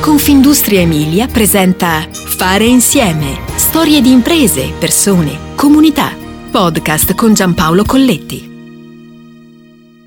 Confindustria Emilia presenta Fare insieme. Storie di imprese, persone, comunità. Podcast con Giampaolo Colletti.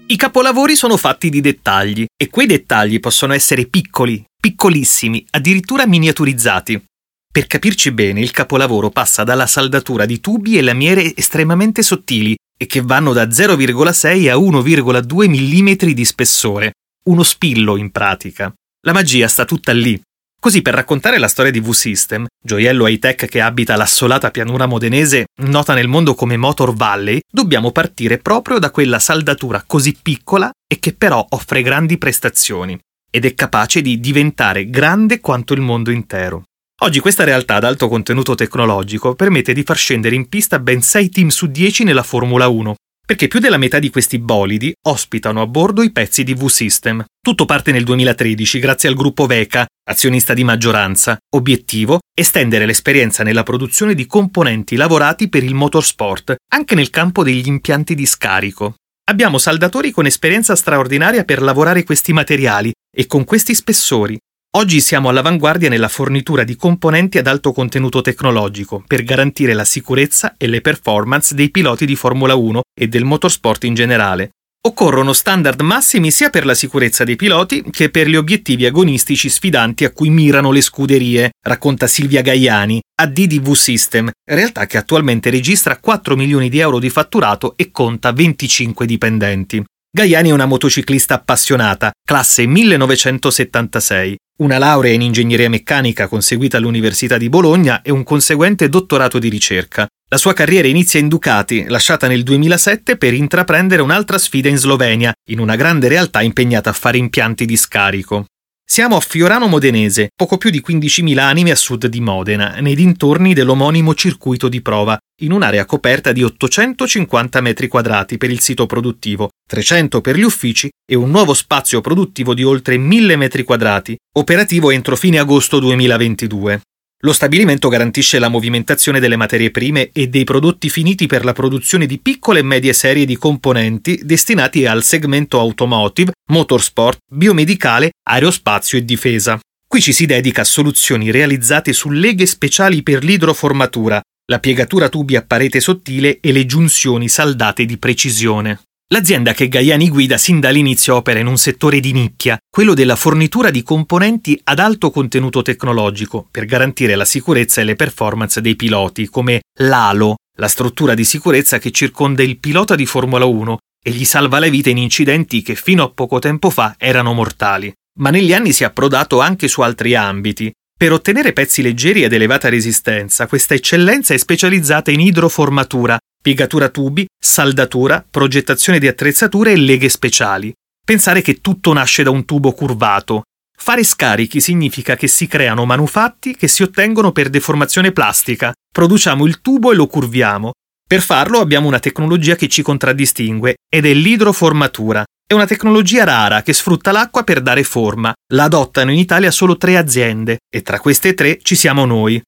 I capolavori sono fatti di dettagli e quei dettagli possono essere piccoli, piccolissimi, addirittura miniaturizzati. Per capirci bene, il capolavoro passa dalla saldatura di tubi e lamiere estremamente sottili e che vanno da 0,6 a 1,2 mm di spessore. Uno spillo in pratica. La magia sta tutta lì. Così per raccontare la storia di V-System, gioiello high-tech che abita l'assolata pianura modenese, nota nel mondo come Motor Valley, dobbiamo partire proprio da quella saldatura così piccola e che però offre grandi prestazioni ed è capace di diventare grande quanto il mondo intero. Oggi questa realtà ad alto contenuto tecnologico permette di far scendere in pista ben 6 team su 10 nella Formula 1, perché più della metà di questi bolidi ospitano a bordo i pezzi di V-System. Tutto parte nel 2013 grazie al gruppo VECA, azionista di maggioranza. Obiettivo? Estendere l'esperienza nella produzione di componenti lavorati per il motorsport, anche nel campo degli impianti di scarico. Abbiamo saldatori con esperienza straordinaria per lavorare questi materiali e con questi spessori, Oggi siamo all'avanguardia nella fornitura di componenti ad alto contenuto tecnologico per garantire la sicurezza e le performance dei piloti di Formula 1 e del motorsport in generale. Occorrono standard massimi sia per la sicurezza dei piloti che per gli obiettivi agonistici sfidanti a cui mirano le scuderie, racconta Silvia Gaiani, a DDV System, realtà che attualmente registra 4 milioni di euro di fatturato e conta 25 dipendenti. Gaiani è una motociclista appassionata, classe 1976, una laurea in ingegneria meccanica conseguita all'Università di Bologna e un conseguente dottorato di ricerca. La sua carriera inizia in Ducati, lasciata nel 2007 per intraprendere un'altra sfida in Slovenia, in una grande realtà impegnata a fare impianti di scarico. Siamo a Fiorano Modenese, poco più di 15.000 anime a sud di Modena, nei dintorni dell'omonimo circuito di prova, in un'area coperta di 850 metri quadrati per il sito produttivo, 300 per gli uffici e un nuovo spazio produttivo di oltre 1000 metri quadrati, operativo entro fine agosto 2022. Lo stabilimento garantisce la movimentazione delle materie prime e dei prodotti finiti per la produzione di piccole e medie serie di componenti destinati al segmento automotive, motorsport, biomedicale, aerospazio e difesa. Qui ci si dedica a soluzioni realizzate su leghe speciali per l'idroformatura, la piegatura tubi a parete sottile e le giunzioni saldate di precisione. L'azienda che Gaiani guida sin dall'inizio opera in un settore di nicchia, quello della fornitura di componenti ad alto contenuto tecnologico per garantire la sicurezza e le performance dei piloti, come l'ALO, la struttura di sicurezza che circonda il pilota di Formula 1 e gli salva la vita in incidenti che fino a poco tempo fa erano mortali. Ma negli anni si è approdato anche su altri ambiti. Per ottenere pezzi leggeri ad elevata resistenza, questa eccellenza è specializzata in idroformatura, piegatura tubi, saldatura, progettazione di attrezzature e leghe speciali. Pensare che tutto nasce da un tubo curvato. Fare scarichi significa che si creano manufatti che si ottengono per deformazione plastica. Produciamo il tubo e lo curviamo. Per farlo abbiamo una tecnologia che ci contraddistingue ed è l'idroformatura. È una tecnologia rara che sfrutta l'acqua per dare forma. La adottano in Italia solo tre aziende e tra queste tre ci siamo noi.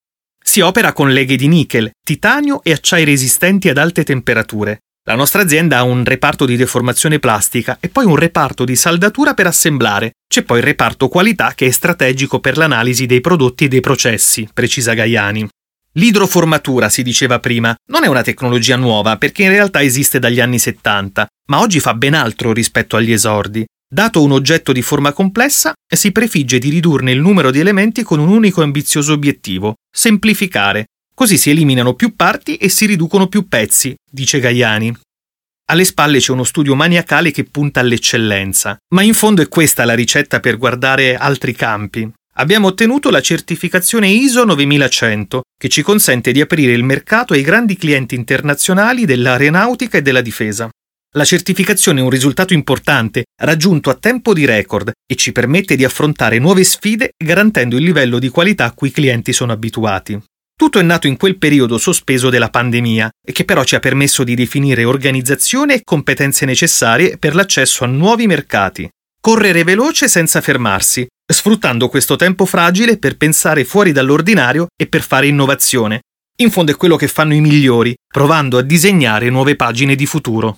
Si opera con leghe di nickel, titanio e acciai resistenti ad alte temperature. La nostra azienda ha un reparto di deformazione plastica e poi un reparto di saldatura per assemblare. C'è poi il reparto qualità che è strategico per l'analisi dei prodotti e dei processi, precisa Gaiani. L'idroformatura, si diceva prima, non è una tecnologia nuova perché in realtà esiste dagli anni 70, ma oggi fa ben altro rispetto agli esordi. Dato un oggetto di forma complessa, si prefigge di ridurne il numero di elementi con un unico ambizioso obiettivo, semplificare. Così si eliminano più parti e si riducono più pezzi, dice Gaiani. Alle spalle c'è uno studio maniacale che punta all'eccellenza, ma in fondo è questa la ricetta per guardare altri campi. Abbiamo ottenuto la certificazione ISO 9100, che ci consente di aprire il mercato ai grandi clienti internazionali dell'aeronautica e della difesa. La certificazione è un risultato importante, raggiunto a tempo di record e ci permette di affrontare nuove sfide garantendo il livello di qualità a cui i clienti sono abituati. Tutto è nato in quel periodo sospeso della pandemia che però ci ha permesso di definire organizzazione e competenze necessarie per l'accesso a nuovi mercati. Correre veloce senza fermarsi, sfruttando questo tempo fragile per pensare fuori dall'ordinario e per fare innovazione. In fondo è quello che fanno i migliori, provando a disegnare nuove pagine di futuro.